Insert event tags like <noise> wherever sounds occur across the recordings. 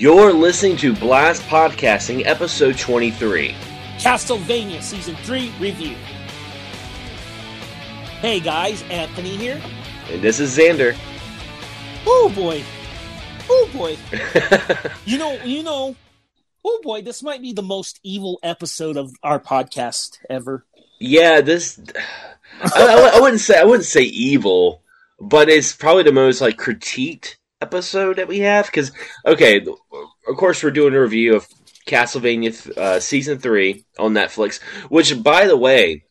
You're listening to Blast Podcasting, episode 23. Castlevania Season 3 review. Hey guys, Anthony here. And this is Xander. Oh boy. Oh boy. <laughs> you know, you know, oh boy, this might be the most evil episode of our podcast ever. Yeah, this I, I, I wouldn't say I wouldn't say evil, but it's probably the most like critiqued episode that we have because okay, of course we're doing a review of Castlevania uh, season three on Netflix, which by the way,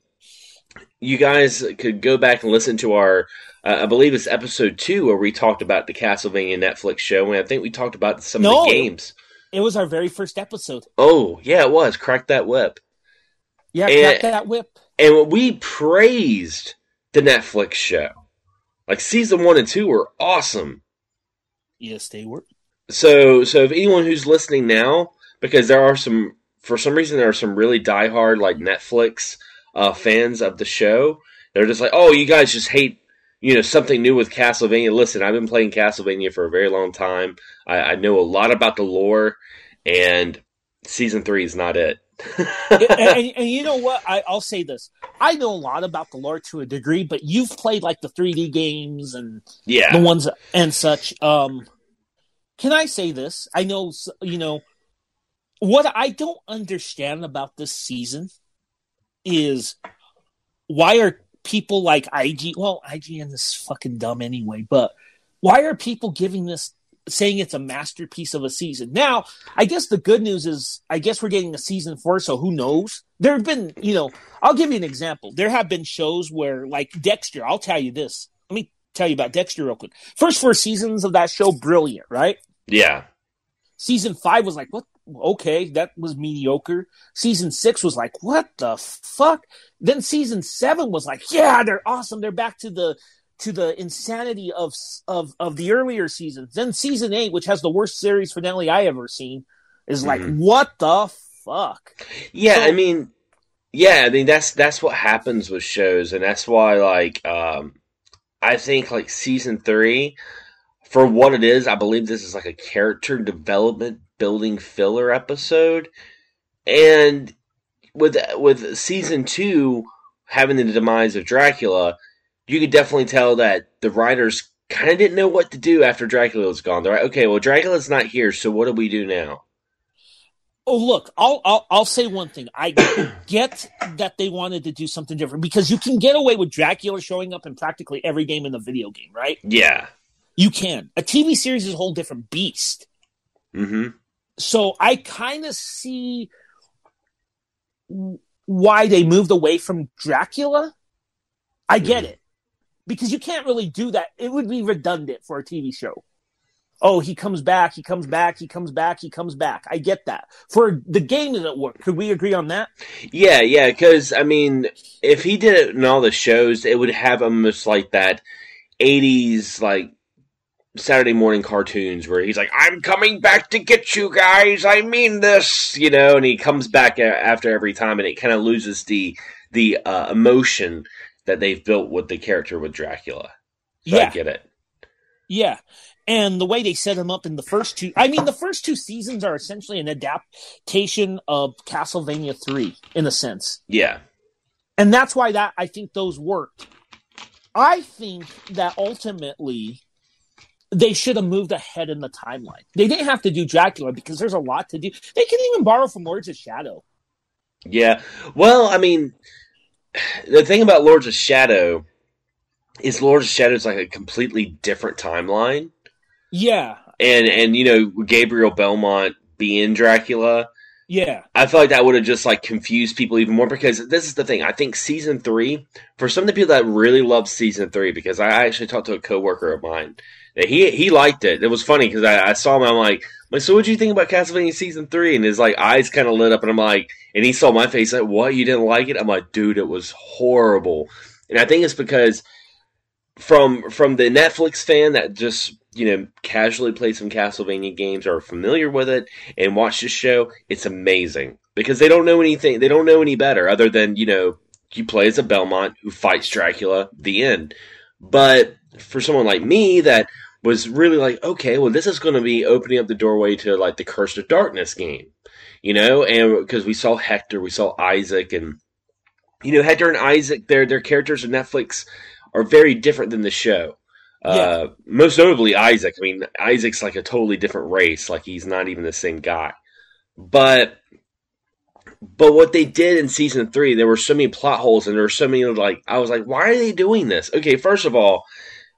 you guys could go back and listen to our. Uh, I believe it's episode two where we talked about the Castlevania Netflix show, and I think we talked about some No. of the games. It was our very first episode. Oh yeah, it was crack that whip. Yeah, And- crack that whip. and we praised the Netflix show. Like season one and two were awesome. Yes, they were. So, so if anyone who's listening now, because there are some, for some reason, there are some really diehard like Netflix uh, fans of the show. They're just like, oh, you guys just hate, you know, something new with Castlevania. Listen, I've been playing Castlevania for a very long time. I, I know a lot about the lore, and season three is not it. <laughs> and, and, and you know what? I, I'll say this. I know a lot about the lore to a degree, but you've played like the 3D games and yeah, the ones and such. Um, can I say this? I know, you know, what I don't understand about this season is why are people like IG? Well, IGN is fucking dumb anyway, but why are people giving this? Saying it's a masterpiece of a season. Now, I guess the good news is, I guess we're getting a season four, so who knows? There have been, you know, I'll give you an example. There have been shows where, like Dexter, I'll tell you this. Let me tell you about Dexter real quick. First four seasons of that show, brilliant, right? yeah, Season five was like, what? Okay, that was mediocre. Season six was like, what the fuck? Then season seven was like, yeah, they're awesome. They're back to the to the insanity of of of the earlier seasons. Then season eight, which has the worst series finale I ever seen, is like, Mhm. what the fuck? Yeah, So- I mean, yeah, I mean that's that's what happens with shows, and that's why like um, I think like season three, for what it is, I believe this is like a character development building filler episode, and with with season two having the demise of Dracula, you could definitely tell that the writers kind of didn't know what to do after Dracula was gone. They're like, okay, well Dracula's not here, so what do we do now? Oh, look, I'll, I'll I'll say one thing. I <coughs> get that they wanted to do something different because you can get away with Dracula showing up in practically every game in the video game, right? Yeah. You can. A TV series is a whole different beast. Mm-hmm. So I kind of see why they moved away from Dracula. I get Mhm. it because you can't really do that. It would be redundant for a TV show. Oh, he comes back, he comes back, he comes back, he comes back. I get that. For the game, does it work? Could we agree on that? Yeah, yeah, because I mean, if he did it in all the shows, it would have almost like that '80s like Saturday morning cartoons where he's like, "I'm coming back to get you guys. I mean this," you know, and he comes back after every time, and it kind of loses the the uh, emotion that they've built with the character with Dracula. So I get it. Yeah. And the way they set him up in the first two, I mean, the first two seasons are essentially an adaptation of Castlevania 3 in a sense. Yeah, And that's why that I think those worked. I think that ultimately they should have moved ahead in the timeline. They didn't have to do Dracula because there's a lot to do. They can even borrow from Lords of Shadow. yeah. Well, I mean, the thing about Lords of Shadow is Lords of Shadow is like a completely different timeline. Yeah, and and you know Gabriel Belmont being Dracula, yeah, I feel like that would have just like confused people even more because this is the thing. I think season three for some of the people that really love season three because I actually talked to a coworker of mine that he he liked it. It was funny because I, I saw him. I'm like, like so what do you think about Castlevania season three? And his like eyes kind of lit up, and I'm like, and he saw my face like, what? You didn't like it? I'm like, dude, it was horrible. And I think it's because from from the Netflix fan that just you know casually played some Castlevania games or are familiar with it and watch this show, it's amazing because they don't know anything. They don't know any better other than you know you play as a Belmont who fights Dracula. The end. But for someone like me that was really like, okay, well, this is going to be opening up the doorway to like the Curse of Darkness game, you know, and because we saw Hector, we saw Isaac, and you know, Hector and Isaac, their their characters in Netflix are very different than the show. Yeah. Uh, most notably Isaac. I mean, Isaac's like a totally different race. Like he's not even the same guy. But but what they did in season three, there were so many plot holes and there were so many like I was like, why are they doing this? Okay, first of all,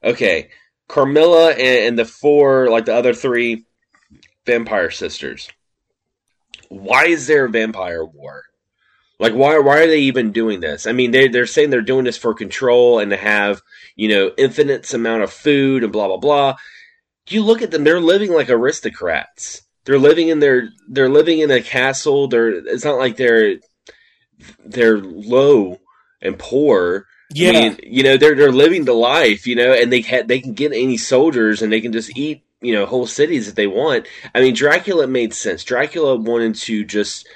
okay, Carmilla and, and the four like the other three vampire sisters. Why is there a vampire war? Like why why are they even doing this? I mean they they're saying they're doing this for control and to have, you know, infinite amount of food and blah blah blah. You look at them, they're living like aristocrats. They're living in their they're living in a castle. They're it's not like they're they're low and poor. Yeah, I mean, you know they're they're living the life, you know, and they ha- they can get any soldiers and they can just eat you know whole cities if they want. I mean, Dracula made sense. Dracula wanted to just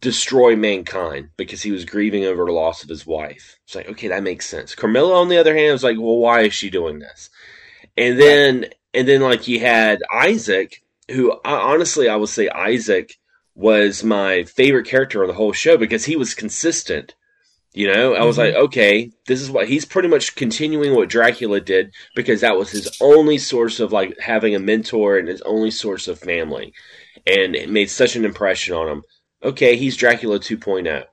destroy mankind because he was grieving over the loss of his wife. It's like, okay, that makes sense. Carmilla, on the other hand, was like, well, why is she doing this? And then, and then, like, you had Isaac, who honestly, I would say Isaac was my favorite character on the whole show because he was consistent. You know, I was mm-hmm. like, okay, this is what he's pretty much continuing what Dracula did because that was his only source of like having a mentor and his only source of family. And it made such an impression on him okay, he's Dracula 2.0.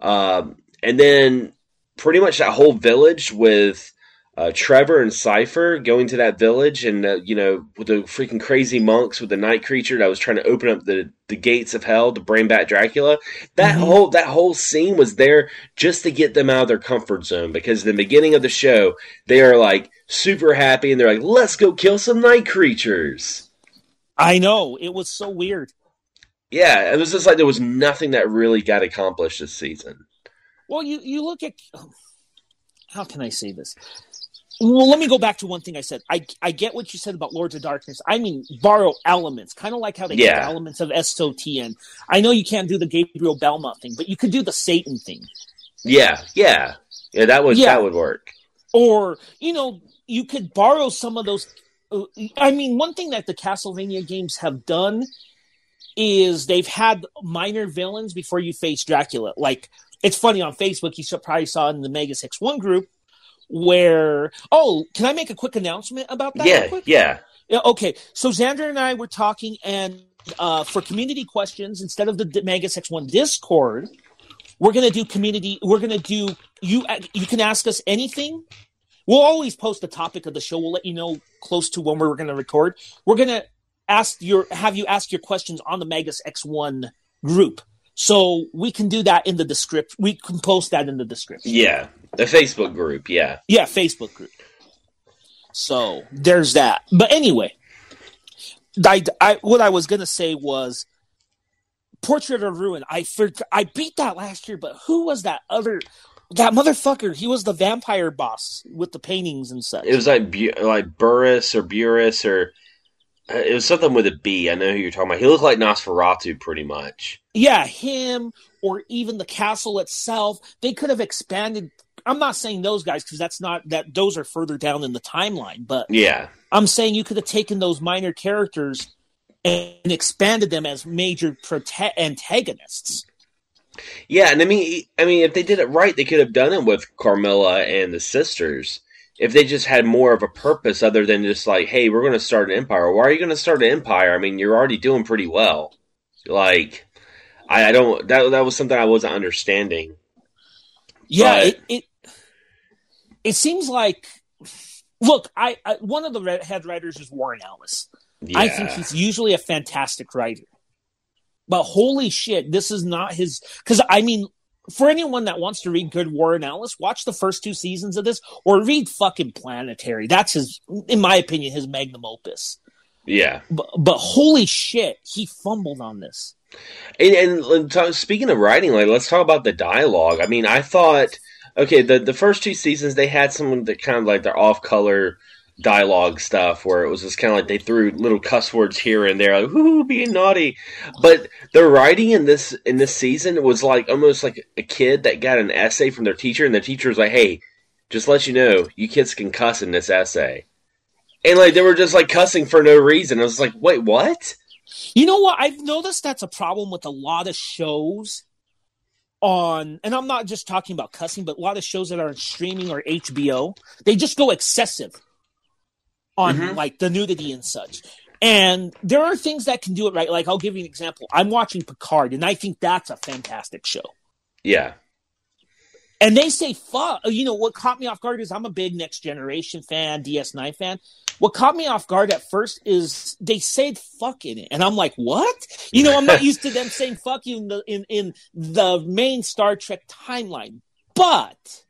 Um, and then pretty much that whole village with uh, Trevor and Cypher going to that village, and uh, you know, with the freaking crazy monks with the night creature that was trying to open up the, the gates of hell to bring back Dracula. That mm-hmm. whole that whole scene was there just to get them out of their comfort zone because in the beginning of the show they are like super happy and they're like, "Let's go kill some night creatures." I know it was so weird. Yeah, it was just like there was nothing that really got accomplished this season. Well, you you look at how can I say this? Well, let me go back to one thing I said. I I get what you said about Lords of Darkness. I mean, borrow elements, kind of like how they yeah. elements of SOTN. I know you can't do the Gabriel Belmont thing, but you could do the Satan thing. Yeah, yeah, yeah. That would yeah. that would work. Or you know, you could borrow some of those. Uh, I mean, one thing that the Castlevania games have done is they've had minor villains before you face Dracula. Like it's funny on Facebook, you probably saw in the Megas X1 group where oh, can I make a quick announcement about that? Yeah, yeah. Yeah, okay. So Xander and I were talking, and uh, for community questions, instead of the Megas X1 Discord, we're gonna do community. We're gonna do you. You can ask us anything. We'll always post the topic of the show. We'll let you know close to when we're going to record. We're going to ask your have you ask your questions on the Magus X1 group. So we can do that in the description. We can post that in the description. Yeah, the Facebook group. Yeah, yeah, Facebook group. So there's that. But anyway, I, I what I was gonna say was Portrait of Ruin. I for, I beat that last year, but who was that other? That motherfucker. He was the vampire boss with the paintings and such. It was like like Burris or Burris or it was something with a B. I know who you're talking about. He looked like Nosferatu pretty much. Yeah, him or even the castle itself. They could have expanded. I'm not saying those guys because that's not that those are further down in the timeline. But yeah, I'm saying you could have taken those minor characters and expanded them as major prote- antagonists. Yeah, and I mean, I mean, if they did it right, they could have done it with Carmilla and the sisters if they just had more of a purpose other than just like, hey, we're going to start an empire. Why are you going to start an empire? I mean, you're already doing pretty well. Like, I, I don't. That that was something I wasn't understanding. Yeah, but, it, it it seems like. Look, I, I one of the head writers is Warren Ellis. Yeah. I think he's usually a fantastic writer. But holy shit, this is not his. Because I mean, for anyone that wants to read good Warren Ellis, watch the first two seasons of this or read fucking Planetary. That's his, in my opinion, his magnum opus. Yeah. But, but holy shit, he fumbled on this. And, and t- speaking of writing, like let's talk about the dialogue. I mean, I thought okay, the the first two seasons they had some that kind of like their off color dialogue stuff where it was just kind of like they threw little cuss words here and there, like "whoo, being naughty." But the writing in this in this season was like almost like a kid that got an essay from their teacher, and the teacher was like, "Hey, just let you know, you kids can cuss in this essay." and like they were just like cussing for no reason. I was like, wait, what? You know what? I've noticed that's a problem with a lot of shows on, and I'm not just talking about cussing, but a lot of shows that are streaming or HBO, they just go excessive on mm-hmm. like the nudity and such. And there are things that can do it right. Like I'll give you an example. I'm watching Picard, and I think that's a fantastic show. Yeah. And they say fuck. Uh, you know what caught me off guard is I'm a big Next Generation fan, DS9 fan. What caught me off guard at first is they said fuck in it, and I'm like, what? You know, I'm not used to them saying fuck you in the in, in the main Star Trek timeline, but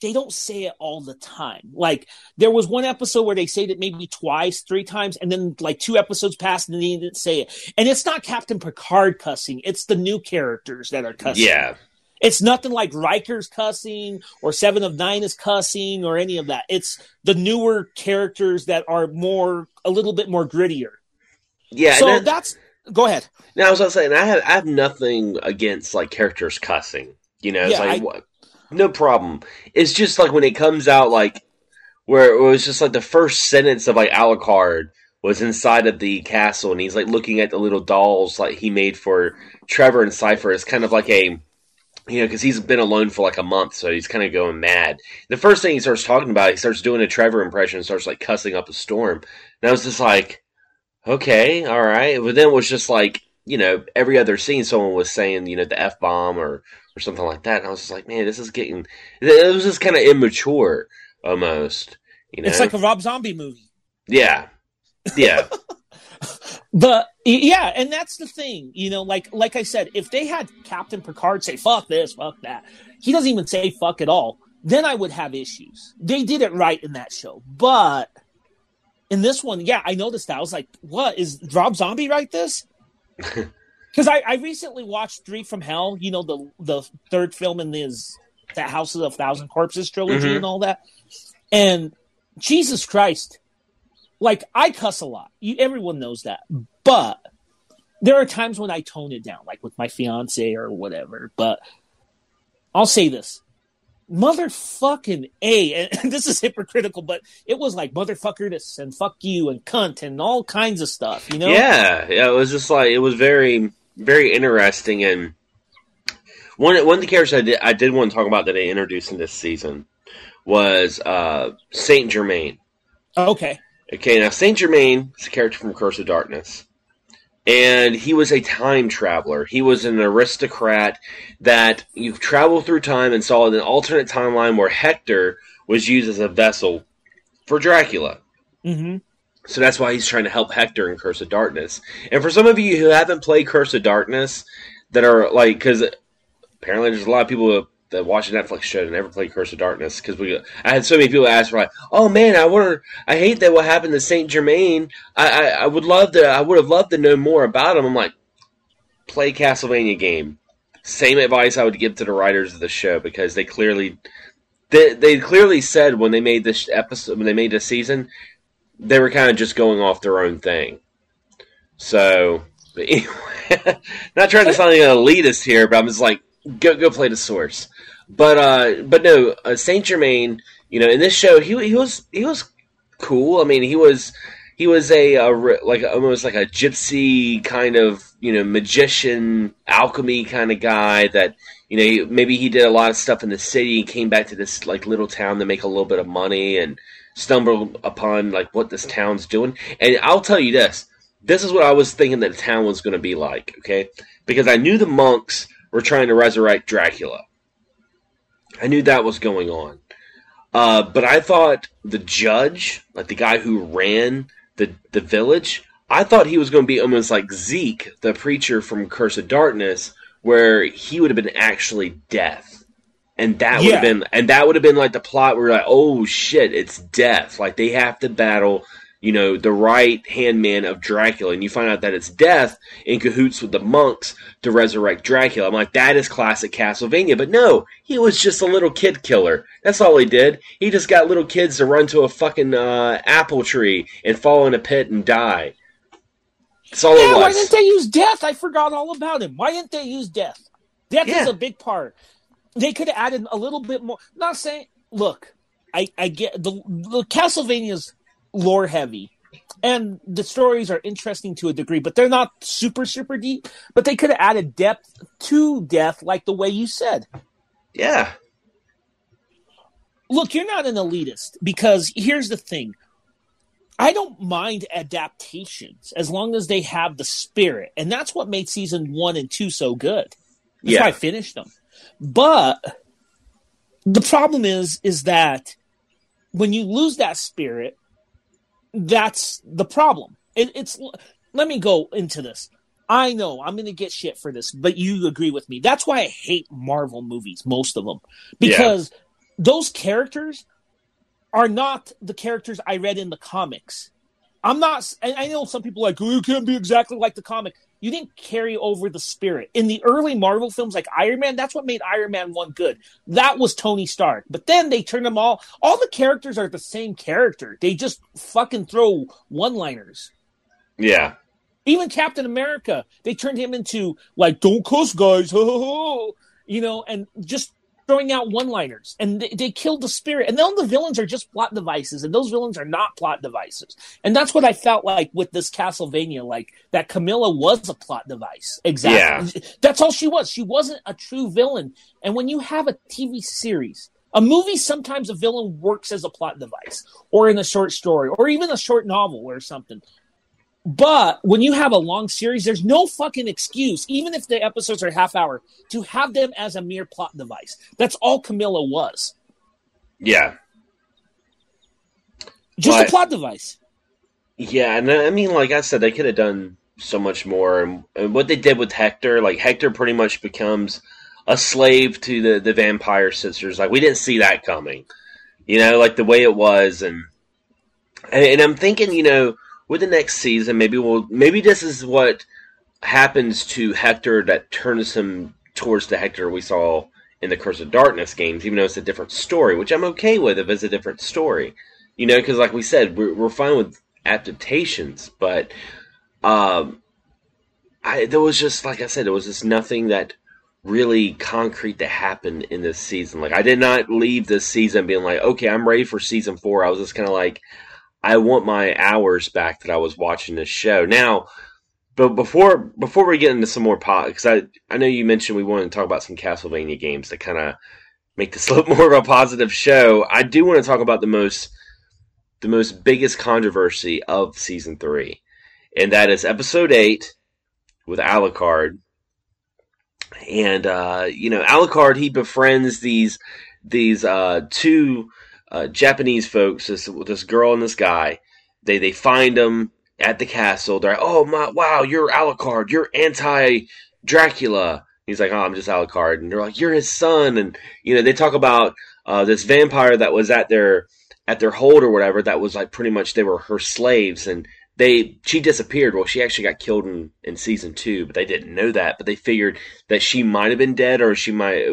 they don't say it all the time. Like there was one episode where they said it maybe twice, three times, and then like two episodes passed and they didn't say it. And it's not Captain Picard cussing; it's the new characters that are cussing. Yeah, it's nothing like Riker's cussing or Seven of Nine is cussing or any of that. It's the newer characters that are more a little bit more grittier. Yeah, so that, that's go ahead. Now I was saying I have I have nothing against like characters cussing. You know, it's yeah, like I, no problem. It's just like when it comes out like where it was just like the first sentence of like Alucard was inside of the castle and he's like looking at the little dolls like he made for Trevor and Cypher. It's kind of like a you know, because he's been alone for like a month, so he's kind of going mad. The first thing he starts talking about, he starts doing a Trevor impression, and starts like cussing up a storm. And I was just like, okay, all right. But then it was just like, you know, every other scene, someone was saying, you know, the f bomb or or something like that, and I was just like, man, this is getting. It was just kind of immature, almost. You know, it's like a Rob Zombie movie. Yeah, yeah. <laughs> but yeah, and that's the thing, you know, like like I said, if they had Captain Picard say "fuck this, fuck that," he doesn't even say "fuck" at all. Then I would have issues. They did it right in that show, but in this one, yeah, I noticed that. I was like, "What is Rob Zombie write this?" <laughs> Because I, I recently watched Three from Hell, you know, the the third film in this that House of a Thousand Corpses trilogy mm-hmm. and all that, and Jesus Christ, like I cuss a lot. You, everyone knows that. But there are times when I tone it down, like with my fiance or whatever. But I'll say this. Motherfucking A, and this is hypocritical, but it was like motherfucker this and fuck you and cunt and all kinds of stuff, you know? Yeah, yeah, it was just like it was very, very interesting and one one of the characters I did I did want to talk about that they introduced in this season was uh Saint Germain. Okay. Okay, now Saint Germain is a character from Curse of Darkness. And he was a time traveler. He was an aristocrat that you traveled through time and saw an alternate timeline where Hector was used as a vessel for Dracula. Mm-hmm. So that's why he's trying to help Hector in Curse of Darkness. And for some of you who haven't played Curse of Darkness, that are like, because apparently there's a lot of people that watch a Netflix show and never played Curse of Darkness because we I had so many people ask for like, oh man, I wonder, I hate that what happened to Saint Germain. I, I, I would love to, I would have loved to know more about him. I'm like, play Castlevania game. Same advice I would give to the writers of the show because they clearly, they, they clearly said when they made this episode, when they made this season, they were kind of just going off their own thing. So, <laughs> anyway, <laughs> not trying to sound like an elitist here, but I'm just like, go go play the source. But uh, but no, uh, Saint Germain. You know, in this show, he he was he was cool. I mean, he was he was a, a like almost like a gypsy kind of you know magician alchemy kind of guy that you know maybe he did a lot of stuff in the city and came back to this like little town to make a little bit of money and stumbled upon like what this town's doing and i'll tell you this this is what i was thinking that the town was going to be like okay because i knew the monks were trying to resurrect Dracula. I knew that was going on. Uh, but I thought the judge, like the guy who ran the, the village, I thought he was going to be almost like Zeke, the preacher from Curse of Darkness, where he would have been actually death. And that would have been and that would have been like the plot where like, oh shit, it's death. Like they have to battle you know, the right hand man of Dracula, and you find out that it's Death in cahoots with the monks to resurrect Dracula. I'm like, that is classic Castlevania. But no, he was just a little kid killer. That's all he did. He just got little kids to run to a fucking uh, apple tree and fall in a pit and die. That's all yeah, it was. Why didn't they use Death? I forgot all about him. Why didn't they use Death? Death yeah. is a big part. They could have added a little bit more. Not saying, look, I, I get the, the Castlevania's lore heavy. And the stories are interesting to a degree, but they're not super, super deep. But they could have added depth to death, like the way you said. Yeah. Look, you're not an elitist because here's the thing. I don't mind adaptations as long as they have the spirit. And that's what made season one and two so good. That's Yeah. why I finished them. But the problem is, is that when you lose that spirit, that's the problem. It, it's let me go into this. I know I'm going to get shit for this, but you agree with me. That's why I hate Marvel movies, most of them, because those characters are not the characters I read in the comics. I'm not. I I know some people are like, oh, you can't be exactly like the comic. You didn't carry over the spirit in the early Marvel films, like Iron Man. That's what made Iron Man one good. That was Tony Stark. But then they turned them all. All the characters are the same character. They just fucking throw one-liners. Yeah. Even Captain America, they turned him into like, "Don't cuss, guys," <laughs> you know, and just throwing out one-liners, and they, they killed the spirit. And then the villains are just plot devices, and those villains are not plot devices. And that's what I felt like with this Castlevania, like that Camilla was a plot device. Exactly. That's all she was. She wasn't a true villain. And when you have a TV series. A movie, sometimes a villain works as a plot device, or in a short story, or even a short novel or something. But when you have a long series, there's no fucking excuse, even if the episodes are half hour, to have them as a mere plot device. That's all Camilla was. Yeah. Just But- a plot device. Yeah, and I mean, like I said, they could have done so much more. And, and what they did with Hector, like Hector, pretty much becomes a slave to the the vampire sisters. Like we didn't see that coming, you know, like the way it was. And and, and I'm thinking, you know, with the next season, maybe we'll maybe this is what happens to Hector that turns him towards the Hector we saw in the Curse of Darkness games, even though it's a different story, which I'm okay with if it's a different story. You know, because like we said, we're, we're fine with adaptations, but um, I there was just like I said, there was just nothing that really concrete that happened in this season. Like I did not leave this season being like, okay, I'm ready for season four. I was just kind of like, I want my hours back that I was watching this show now. But before before we get into some more pot, because I I know you mentioned we wanted to talk about some Castlevania games that kind of make this <laughs> look more of a positive show. I do want to talk about the most the most biggest controversy of season three, and that is episode eight with Alucard. And uh, you know, Alucard he befriends these these uh, two uh, Japanese folks, this this girl and this guy. They they find them at the castle. They're like, oh my wow, you're Alucard, you're anti Dracula. He's like, oh, I'm just Alucard, and they're like, you're his son, and you know they talk about uh, this vampire that was at their at their hold or whatever. That was like pretty much they were her slaves, and they she disappeared. Well, she actually got killed in in season two, but they didn't know that. But they figured that she might have been dead, or she might,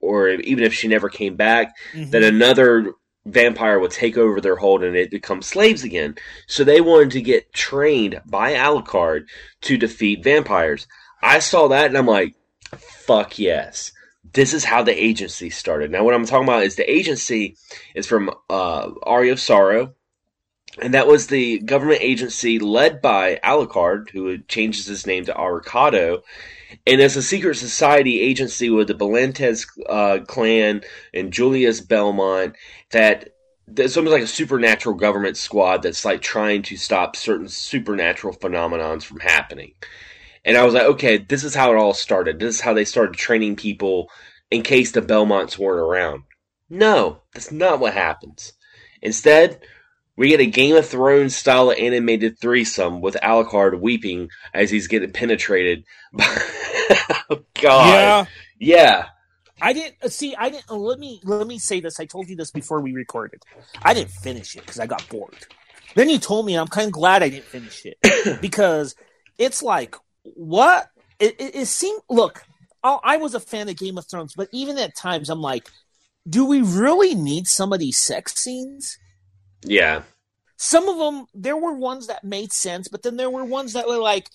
or even if she never came back, Mm-hmm. that another vampire would take over their hold and they'd become slaves again. So they wanted to get trained by Alucard to defeat vampires. I saw that and I'm like, fuck yes. This is how the agency started. Now, what I'm talking about is the agency is from uh, Aria of Sorrow, and that was the government agency led by Alucard, who changes his name to Arikado, and it's a secret society agency with the Belentes uh, clan and Julius Belmont that it's almost like a supernatural government squad that's like trying to stop certain supernatural phenomenons from happening. And I was like, okay, this is how it all started. This is how they started training people in case the Belmonts weren't around. No, that's not what happens. Instead, we get a Game of Thrones style animated threesome with Alucard weeping as he's getting penetrated <laughs> oh, God. Yeah. Yeah. I didn't uh, see. I didn't. Let me let me say this. I told you this before we recorded. I didn't finish it because I got bored. Then you told me, I'm kind of glad I didn't finish it <coughs> because it's like what it, it, it seemed. Look, I, I was a fan of Game of Thrones, but even at times, I'm like, do we really need some of these sex scenes? Yeah. Some of them, there were ones that made sense, but then there were ones that were like,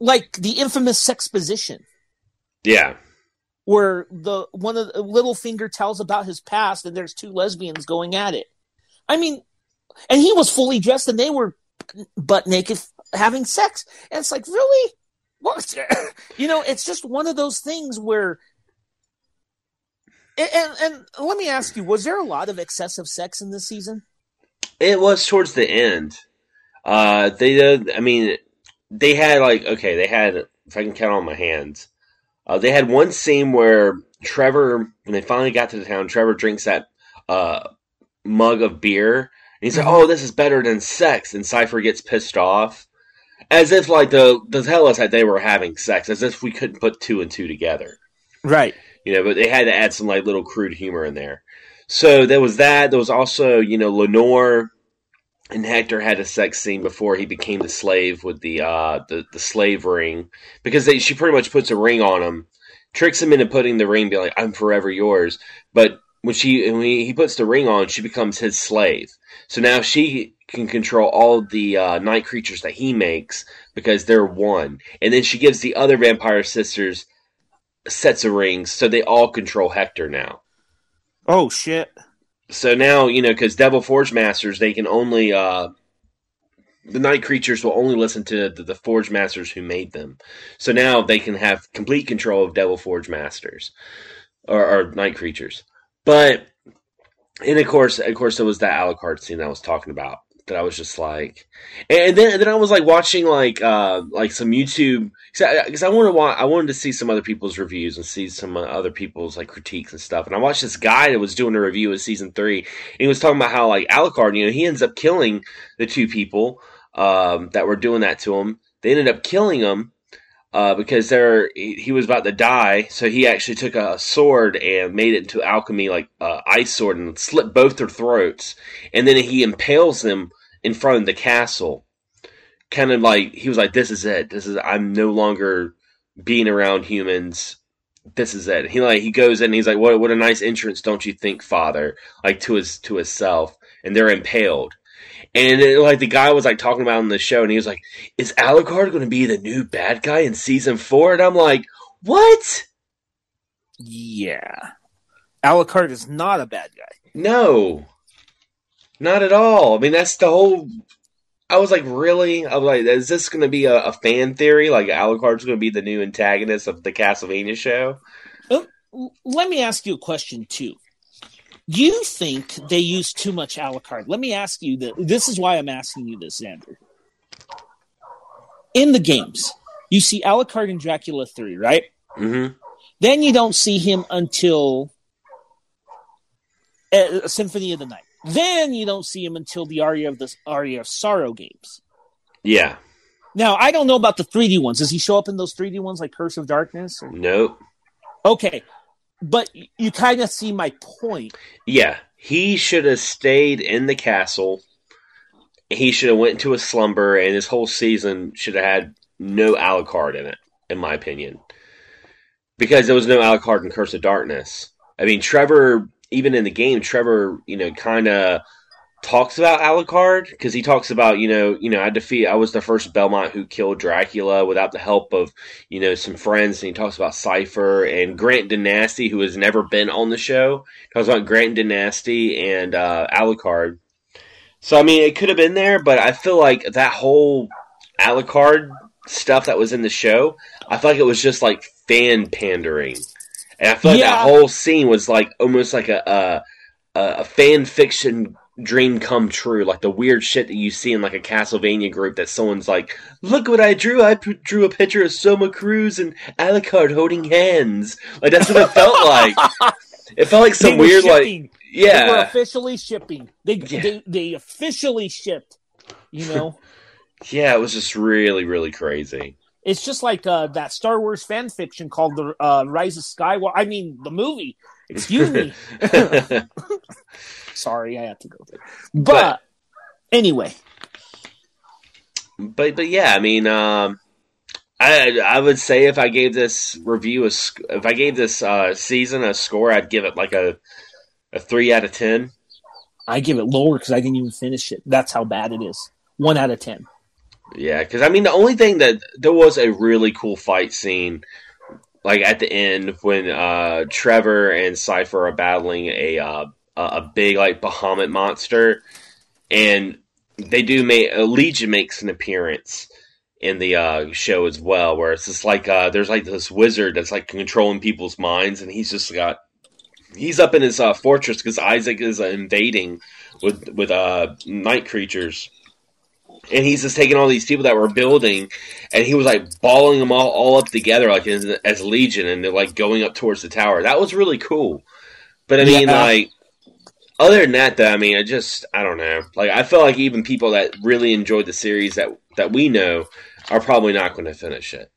like the infamous sex position Yeah. where the one of the Littlefinger tells about his past and there's two lesbians going at it. I mean, and he was fully dressed, and they were butt naked having sex, and it's like really what? <laughs> you know, it's just one of those things where. And, and, and let me ask you: Was there a lot of excessive sex in this season? It was towards the end. Uh, they did. I mean, they had like okay, they had if I can count on my hands. Uh, they had one scene where Trevor, when they finally got to the town, Trevor drinks that uh, mug of beer, and he's like, "Oh, this is better than sex." And Cypher gets pissed off, as if like the the tell us that they were having sex, as if we couldn't put two and two together, right? You know, but they had to add some like little crude humor in there. So there was that. There was also you know Lenore and Hector had a sex scene before he became the slave with the uh, the, the slave ring because they, she pretty much puts a ring on him, tricks him into putting the ring, be like, "I'm forever yours." But when she when he, he puts the ring on, she becomes his slave. So now she can control all the uh, night creatures that he makes because they're one, and then she gives the other vampire sisters sets of rings, so they all control Hector now. Oh shit! so now you know because devil forge masters they can only uh the night creatures will only listen to the, the forge masters who made them so now they can have complete control of devil forge masters or, or night creatures but and of course of course there was that alucard scene i was talking about that I was just like, and then and then I was like watching like uh like some YouTube because I, I wanted to want I wanted to see some other people's reviews and see some other people's like critiques and stuff. And I watched this guy that was doing a review of season three, and he was talking about how like Alucard, you know, he ends up killing the two people um, that were doing that to him. They ended up killing him uh, because they're he, he, was about to die, so he actually took a sword and made it into alchemy like uh, ice sword and slit both their throats, and then he impales them in front of the castle. Kind of like he was like, "This is it. This is I'm no longer being around humans. This is it." He like he goes in. and he's like, "What what a nice entrance, don't you think, Father?" Like to his to himself, and they're impaled. And it, like the guy was like talking about in the show, and he was like, "Is Alucard going to be the new bad guy in season four? And I'm like, "What?" Yeah, Alucard is not a bad guy. No, not at all. I mean, that's the whole. I was like, really? I was like, is this going to be a, a, fan theory? Like, Alucard's going to be the new antagonist of the Castlevania show? Oh, let me ask you a question too. You think they use too much Alucard? Let me ask you that. This is why I'm asking you this, Andrew. In the games, you see Alucard in Dracula 3, right? Mm-hmm. Then you don't see him until uh, Symphony of the Night. Then you don't see him until the Aria of the Aria of Sorrow games. Yeah. Now I don't know about the 3D ones. Does he show up in those 3D ones like Curse of Darkness? Or... Nope. Okay, but you kind of see my point. Yeah, he should have stayed in the castle. He should have went into a slumber, and his whole season should have had no Alucard in it, in my opinion, because there was no Alucard in Curse of Darkness. I mean, Trevor even in the game, Trevor, you know, kind of talks about Alucard because he talks about, you know, you know, I defeat, I was the first Belmont who killed Dracula without the help of, you know, some friends. And he talks about Cypher and Grant Danasty, who has never been on the show. He talks about Grant Danasty and uh, Alucard. So I mean, it could have been there, but I feel like that whole Alucard stuff that was in the show, I feel like it was just like fan pandering. And I feel like yeah. that whole scene was like almost like a, a a fan fiction dream come true, like the weird shit that you see in like a Castlevania group that someone's like, "Look what I drew! I p- drew a picture of Soma Cruz and Alucard holding hands." Like that's what it felt <laughs> like. It felt like some weird shipping. like yeah, they were officially shipping. They yeah. they, they officially shipped. You know. <laughs> yeah, it was just really really crazy. It's just like uh, that Star Wars fan fiction called the uh, Rise of Skywalker. I mean, the movie. Excuse me. <laughs> Sorry, I had to go there. But, but anyway. But but yeah, I mean, um, I I would say if I gave this review a if I gave this uh, season a score, I'd give it like a a three out of ten. I give it lower because I didn't even finish it. That's how bad it is. One out of ten. Yeah, because I mean, the only thing that there was a really cool fight scene, like at the end when uh, Trevor and Cypher are battling a uh, a big like Bahamut monster, and they do make uh, Legion makes an appearance in the uh, show as well, where it's just like uh, there's like this wizard that's like controlling people's minds, and he's just got he's up in his uh, fortress because Isaac is uh, invading with with uh, night creatures, and he's just taking all these people that were building, and he was like balling them all, all up together like as, as Legion, and they're like going up towards the tower. That was really cool. But I mean, Yeah. like other than that, though, I mean, I just I don't know. Like I feel like even people that really enjoyed the series that that we know are probably not going to finish it.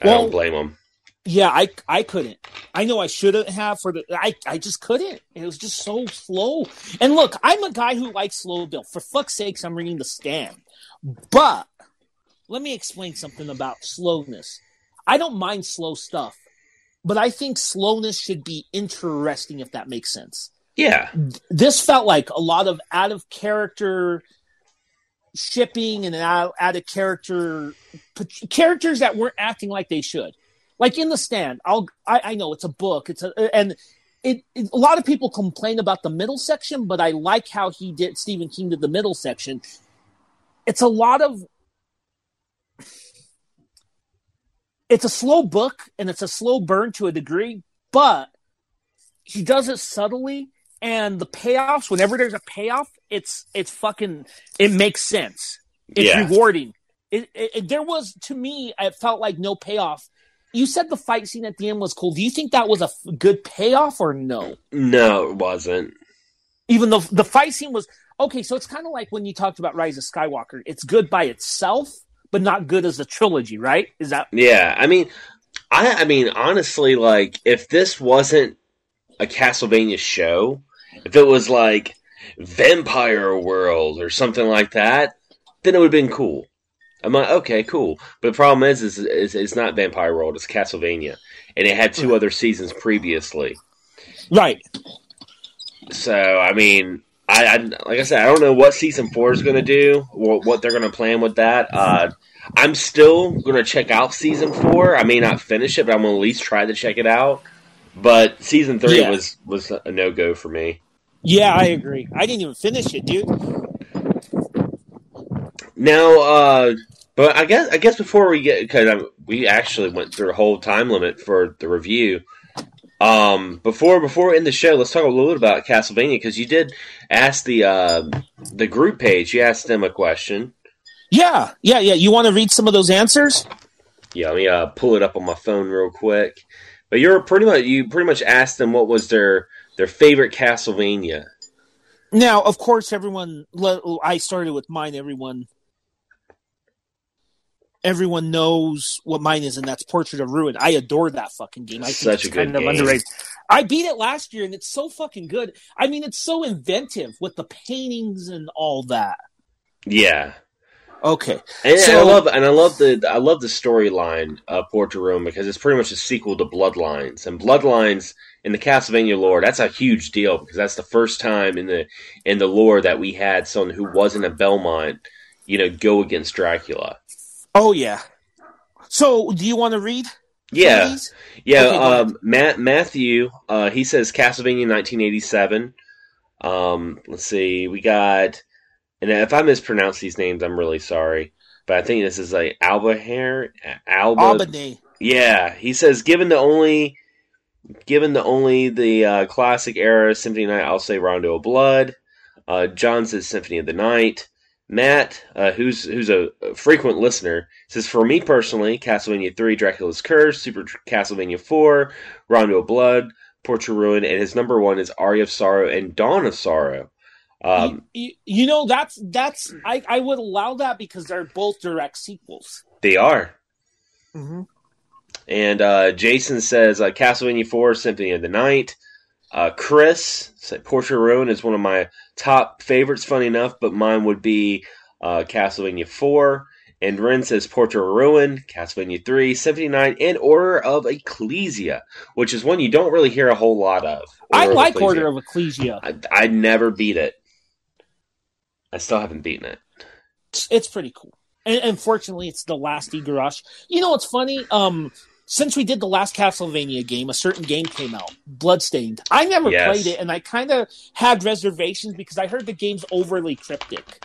I Well- don't blame them. Yeah, I I couldn't. I know I shouldn't have for the I I just couldn't. It was just so slow. And look, I'm a guy who likes slow build. For fuck's sakes, I'm reading the stand. But let me explain something about slowness. I don't mind slow stuff, but I think slowness should be interesting if that makes sense. Yeah, This felt like a lot of out of character shipping and out, out of character characters that weren't acting like they should. Like in the stand, I'll I, I know it's a book, it's a and it, it a lot of people complain about the middle section, but I like how he did Stephen King did the middle section. It's a lot of it's a slow book and it's a slow burn to a degree, but he does it subtly and the payoffs whenever there's a payoff it's it's fucking it makes sense. It's Yeah. rewarding. It, it, it- there was to me it felt like no payoff. You said the fight scene at the end was cool. Do you think that was a f- good payoff or no? No, it wasn't. even though the fight scene was okay so it's kind of like when you talked about rise of skywalker it's good by itself but not good as a trilogy right is that Yeah, I mean, I I mean honestly, like if this wasn't a Castlevania show, if it was like Vampire World or something like that, then it would have been cool. I'm like, okay, cool. But the problem is, is, is it's not Vampire World; it's Castlevania, and it had two other seasons previously. right So I mean, I, I like I said, I don't know what season four is going to do, what, what they're going to plan with that. Uh, I'm still going to check out season four. I may not finish it, but I'm going to at least try to check it out. But season three Yeah. was was a no go for me. yeah i agree i didn't even finish it dude Now, uh, but I guess I guess before we get because we actually went through a whole time limit for the review. Um, before before we end the show, let's talk a little bit about Castlevania because you did ask the uh, the group page. You asked them a question. yeah yeah yeah you want to read some of those answers Yeah, let me uh, pull it up on my phone real quick. But you're pretty much you pretty much asked them what was their their favorite Castlevania. Now, of course, everyone. I started with mine. Everyone, everyone knows what mine is, and that's Portrait of Ruin. I adore that fucking game. I think Such it's a good kind of underrated. I beat it last year, and it's so fucking good. I mean, it's so inventive with the paintings and all that. Yeah, Okay, and, and I love and I love the I love the storyline of Portrait of Ruin because it's pretty much a sequel to Bloodlines and Bloodlines in the Castlevania lore. That's a huge deal because that's the first time in the in the lore that we had someone who wasn't a Belmont, you know, go against Dracula. Oh yeah. So, do you want to read? Yeah, these? Yeah, Okay, um, Matt Matthew, uh, he says Castlevania 1987. Um, let's see, we got, and if I mispronounce these names, I'm really sorry, but I think this is like Alba Hair, Alba. Albany. Yeah, he says given the only, given the only the uh, classic era Symphony Night, I'll say Rondo of Blood. Uh, John says Symphony of the Night. Matt, uh, who's who's a frequent listener, says for me personally, Castlevania three, Dracula's Curse, Super Castlevania four, Rondo of Blood, Portrait Ruin, and his number one is Aria of Sorrow and Dawn of Sorrow. Um, you, you know that's that's I, I would allow that because they're both direct sequels. they are. Mm-hmm. And uh, Jason says uh, Castlevania 4 Symphony of the Night. Uh, Chris said Portrait Ruin is one of my top favorites, funny enough, but mine would be uh, Castlevania 4. And Ren says Portrait of Ruin, Castlevania 3, 79, and Order of Ecclesia, which is one you don't really hear a whole lot of. I of like Ecclesia. Order of Ecclesia. I, I never beat it. I still haven't beaten it. It's, it's pretty cool. And unfortunately, it's the last Igarashi. You know what's funny? Um, since we did the last Castlevania game, a certain game came out, Bloodstained. I never Yes. played it, and I kind of had reservations because I heard the game's overly cryptic.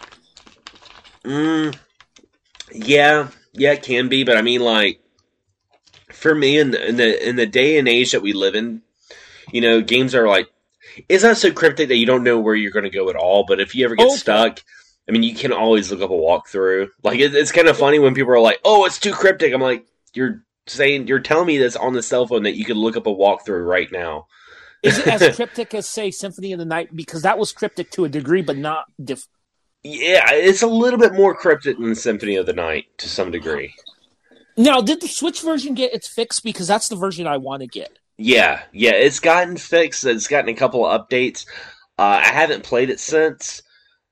Mm, yeah, yeah, it can be, but I mean, like, for me, in the, in the in the day and age that we live in, you know, games are like, it's not so cryptic that you don't know where you're going to go at all. But if you ever get Okay. stuck, I mean, you can always look up a walkthrough. Like, it, it's kind of funny when people are like, "Oh, it's too cryptic." I'm like, you're saying you're telling me this on the cell phone that you can look up a walkthrough right now. Is it as <laughs> cryptic as, say, Symphony of the Night? Because that was cryptic to a degree, but not diff- Yeah, it's a little bit more cryptic than Symphony of the Night to some degree. Now, did the Switch version get its fix? Because that's the version I want to get. Yeah, yeah, it's gotten fixed. It's gotten a couple of updates. Uh, I haven't played it since,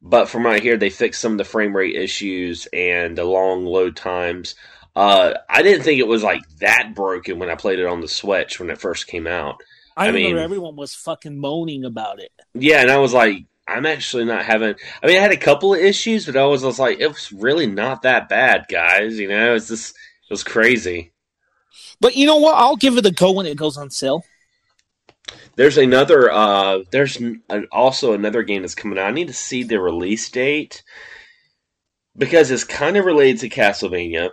but from what I hear, they fixed some of the frame rate issues and the long load times. Uh, I didn't think it was like that broken when I played it on the Switch when it first came out. I, I remember mean- everyone was fucking moaning about it. Yeah, and I was like, I'm actually not having. I mean, I had a couple of issues, but I was just like, it was really not that bad, guys. You know, it's just it was crazy. But you know what? I'll give it a go when it goes on sale. There's another. Uh, there's an, also another game that's coming out. I need to see the release date because it's kind of related to Castlevania.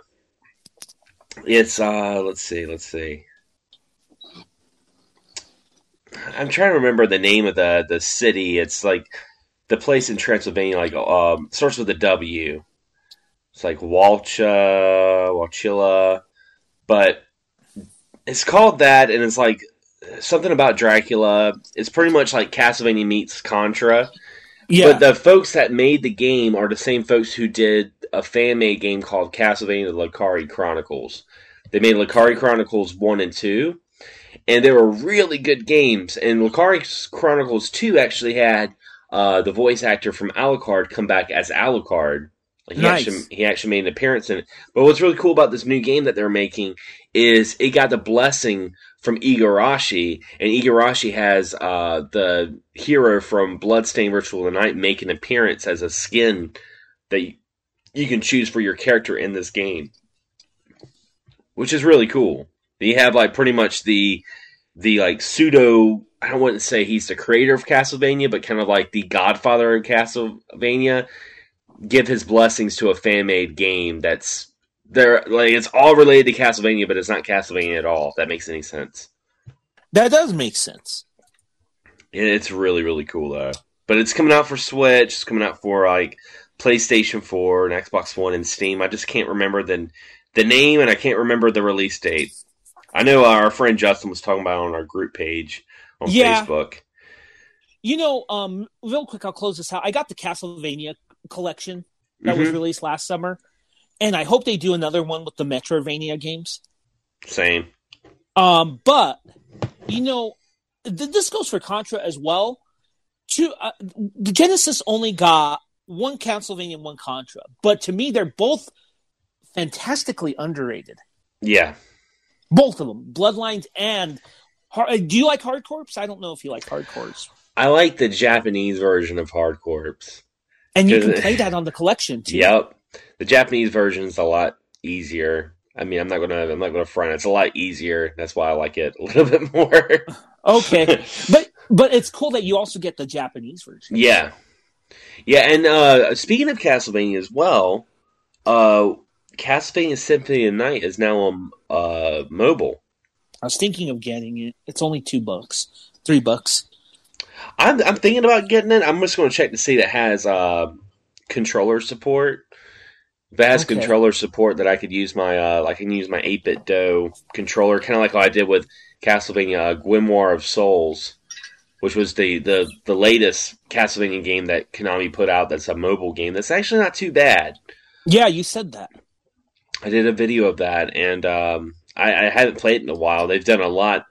It's uh, let's see, let's see. I'm trying to remember the name of the the city. It's like the place in Transylvania, like um, starts with a W. It's like Walcha, Walchilla, but it's called that, and it's like something about Dracula. It's pretty much like Castlevania meets Contra. Yeah. But the folks that made the game are the same folks who did a fan made game called Castlevania The Lecarde Chronicles. They made Lecarde Chronicles 1 and 2, and they were really good games. And Lecarde Chronicles 2 actually had uh, the voice actor from Alucard come back as Alucard. He, Nice. actually, he actually made an appearance in it. But what's really cool about this new game that they're making is it got the blessing from Igarashi, and Igarashi has uh, the hero from Bloodstained Ritual of the Night make an appearance as a skin that you, can choose for your character in this game, which is really cool. You have like pretty much the the like pseudo. I wouldn't say he's the creator of Castlevania, but kind of like the godfather of Castlevania. Give his blessings to a fan made game that's there. Like it's all related to Castlevania, but it's not Castlevania at all. If that makes any sense. that does make sense. Yeah, It's really, really cool though. But it's coming out for Switch. It's coming out for like PlayStation 4 and Xbox One and Steam. I just can't remember the the name and I can't remember the release date. I know our friend Justin was talking about it on our group page on Yeah. Facebook. You know, um, real quick, I'll close this out. I got the Castlevania collection that was Mhm. released last summer, and I hope they do another one with the Metroidvania games. Same. Um, but you know, th- this goes for Contra as well. Two, uh, the Genesis only got one Castlevania and one Contra, but to me, they're both fantastically underrated. Yeah. Both of them, Bloodlines and. Uh, Do you like Hard Corps? I don't know if you like Hard Corps. I like the Japanese version of Hard Corps. And you can <laughs> play that on the collection too. Yep. The Japanese version is a lot easier. I mean, I'm not gonna, I'm not gonna front. It's a lot easier. That's why I like it <laughs> a little bit more. Okay, <laughs> but but it's cool that you also get the Japanese version. Yeah, yeah, and uh, speaking of Castlevania as well, uh, Castlevania Symphony of Night is now on uh, mobile. I was thinking of getting it. It's only two bucks, three bucks. I'm, I'm thinking about getting it. I'm just going to check to see if it has uh, controller support. Has Okay. controller support, that I could use my uh, I can use my 8BitDo controller, kind of like what I did with Castlevania uh, Grimoire of Souls, which was the, the the latest Castlevania game that Konami put out. That's a mobile game. That's actually not too bad. Yeah, you said that. I did a video of that, and um, I, I haven't played it in a while. They've done a lot,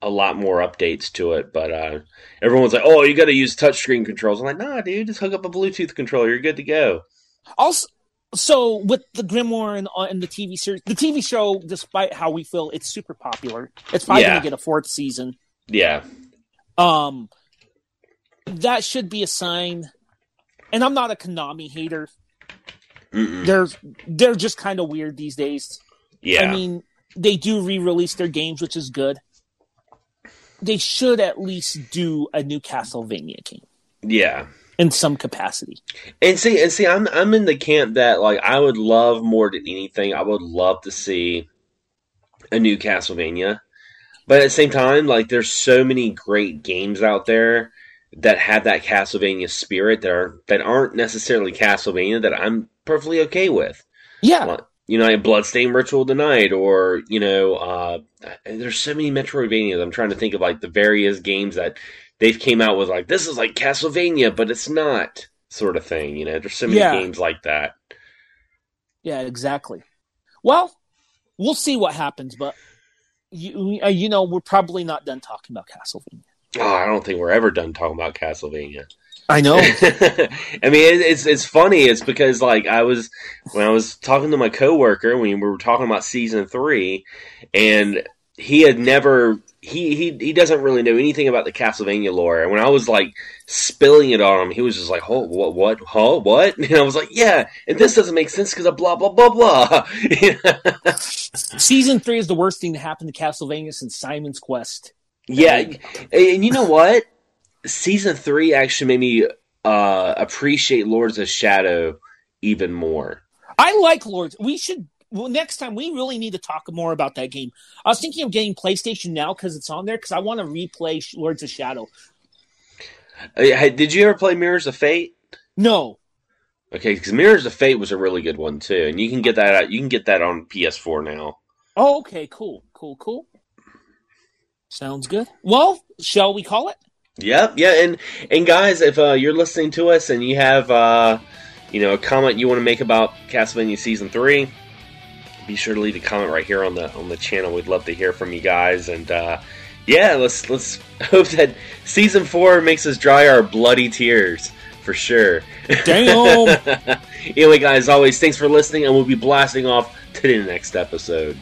a lot more updates to it, but uh, everyone's like, "Oh, you got to use touchscreen controls." I'm like, "Nah, dude, just hook up a Bluetooth controller. You're good to go." Also, so with the Grimoire and, uh, and the TV series, the TV show, despite how we feel, it's super popular. It's probably Yeah. going to get a fourth season. Yeah, Um, that should be a sign. And I'm not a Konami hater. Mm-mm. They're they're just kind of weird these days. yeah, I mean, they do re-release their games, which is good. They should at least do a new Castlevania game Yeah. In some capacity. And see, and see, I'm I'm in the camp that like I would love more than anything. I would love to see a new Castlevania, but at the same time, like there's so many great games out there that have that Castlevania spirit that are that aren't necessarily Castlevania that I'm perfectly okay with. Yeah, Like, you know, like Bloodstained Ritual of the Night, or you know, uh, there's so many Metroidvanias. I'm trying to think of like the various games that they've came out with, like this is like Castlevania, but it's not, sort of thing. You know, there's so many Yeah. games like that. yeah, exactly. Well, we'll see what happens, but you, uh, you know, we're probably not done talking about Castlevania. Oh, I don't think we're ever done talking about Castlevania. I know. <laughs> I mean, it, it's it's funny. It's because like I was when I was talking to my coworker when we were talking about season three, and he had never he he he doesn't really know anything about the Castlevania lore. And when I was like spilling it on him, he was just like, "Oh, what what huh what?" <laughs> And I was like, "Yeah, and this doesn't make sense because of blah blah blah blah." <laughs> Season three is the worst thing to happen to Castlevania since Simon's Quest. Yeah, and you know what? Season three actually made me uh, appreciate Lords of Shadow even more. I like Lords. We should. Well, next time we really need to talk more about that game. I was thinking of getting PlayStation now because it's on there because I want to replay Lords of Shadow. Uh, hey, Did you ever play Mirrors of Fate? No, Okay, because Mirrors of Fate was a really good one too, and you can get that out. You can get that on PS4 now. Oh, okay, cool, cool, cool. Sounds good. Well, shall we call it? Yep, yeah, and and guys, if uh, you're listening to us and you have uh, you know a comment you want to make about Castlevania season three, be sure to leave a comment right here on the on the channel. We'd love to hear from you guys, and uh, yeah, let's let's <laughs> hope that season four makes us dry our bloody tears for sure. Damn. <laughs> anyway, guys, always, thanks for listening, and we'll be blasting off to the next episode.